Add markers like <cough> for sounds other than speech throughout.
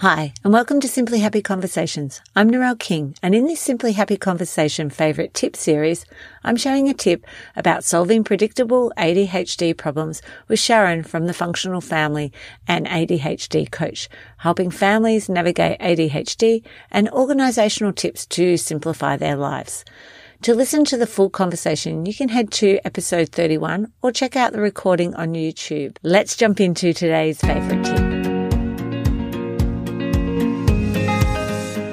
Hi, and welcome to Simply Happy Conversations. I'm Narelle King, and in this Simply Happy Conversation favourite tip series, I'm sharing a tip about solving predictable ADHD problems with Sharon from the Functional Family and ADHD Coach, helping families navigate ADHD and organisational tips to simplify their lives. To listen to the full conversation, you can head to episode 31 or check out the recording on YouTube. Let's jump into today's favourite tip.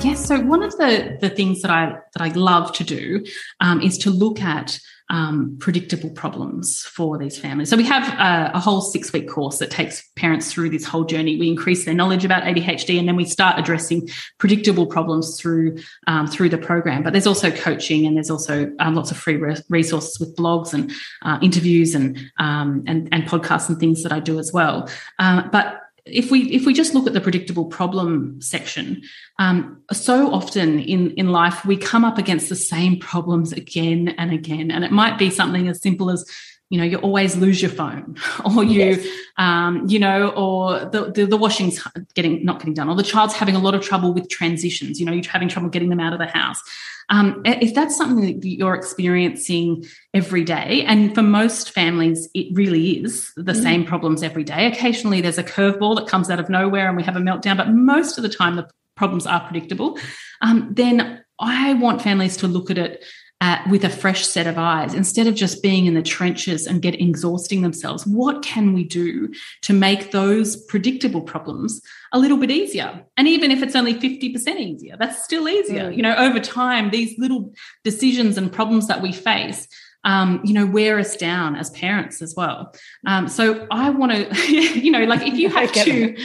Yes. So one of the the things that I that I love to do um, is to look at um, predictable problems for these families. So we have a, a whole six week course that takes parents through this whole journey. We increase their knowledge about ADHD, and then we start addressing predictable problems through um, through the program. But there's also coaching, and there's also um, lots of free re- resources with blogs and uh, interviews and, um, and and podcasts and things that I do as well. Uh, but if we if we just look at the predictable problem section, um, so often in in life we come up against the same problems again and again, and it might be something as simple as you know you always lose your phone <laughs> or you yes. um, you know or the, the, the washing's getting not getting done or the child's having a lot of trouble with transitions you know you're having trouble getting them out of the house um, if that's something that you're experiencing every day, and for most families, it really is the mm. same problems every day. Occasionally, there's a curveball that comes out of nowhere and we have a meltdown, but most of the time, the problems are predictable. Um, then I want families to look at it uh, with a fresh set of eyes instead of just being in the trenches and getting exhausting themselves what can we do to make those predictable problems a little bit easier and even if it's only 50% easier that's still easier mm. you know over time these little decisions and problems that we face um, you know, wear us down as parents as well. Um, so I want to, <laughs> you know, like if you <laughs> have to,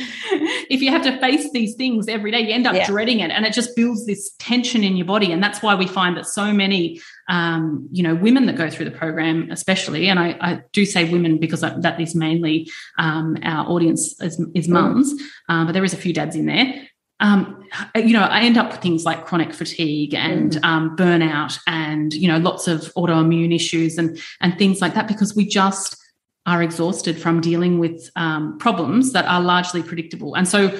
if you have to face these things every day, you end up yeah. dreading it, and it just builds this tension in your body. And that's why we find that so many, um, you know, women that go through the program, especially, and I, I do say women because that is mainly um, our audience is, is mums, mm. but there is a few dads in there um, you know, I end up with things like chronic fatigue and mm. um, burnout, and you know, lots of autoimmune issues and and things like that because we just are exhausted from dealing with um, problems that are largely predictable. And so,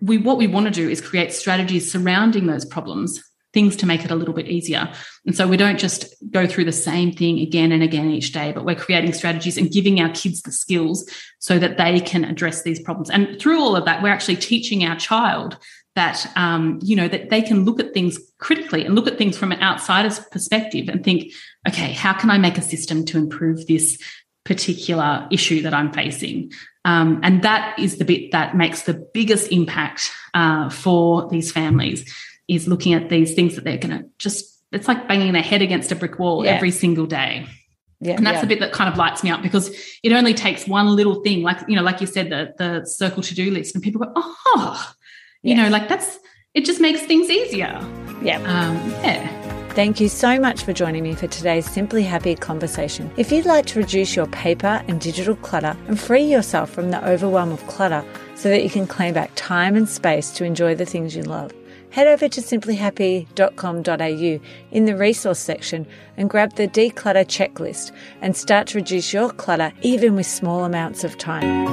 we what we want to do is create strategies surrounding those problems things to make it a little bit easier. And so we don't just go through the same thing again and again each day, but we're creating strategies and giving our kids the skills so that they can address these problems. And through all of that, we're actually teaching our child that um, you know that they can look at things critically and look at things from an outsider's perspective and think, okay, how can I make a system to improve this particular issue that I'm facing? Um, and that is the bit that makes the biggest impact uh, for these families is looking at these things that they're going to just, it's like banging their head against a brick wall yeah. every single day. Yeah, and that's yeah. the bit that kind of lights me up because it only takes one little thing, like you know, like you said, the the circle to do list, and people go, oh, you know, like that's it just makes things easier. Yeah, um, yeah. Thank you so much for joining me for today's Simply Happy conversation. If you'd like to reduce your paper and digital clutter and free yourself from the overwhelm of clutter so that you can claim back time and space to enjoy the things you love head over to simplyhappy.com.au in the resource section and grab the declutter checklist and start to reduce your clutter even with small amounts of time.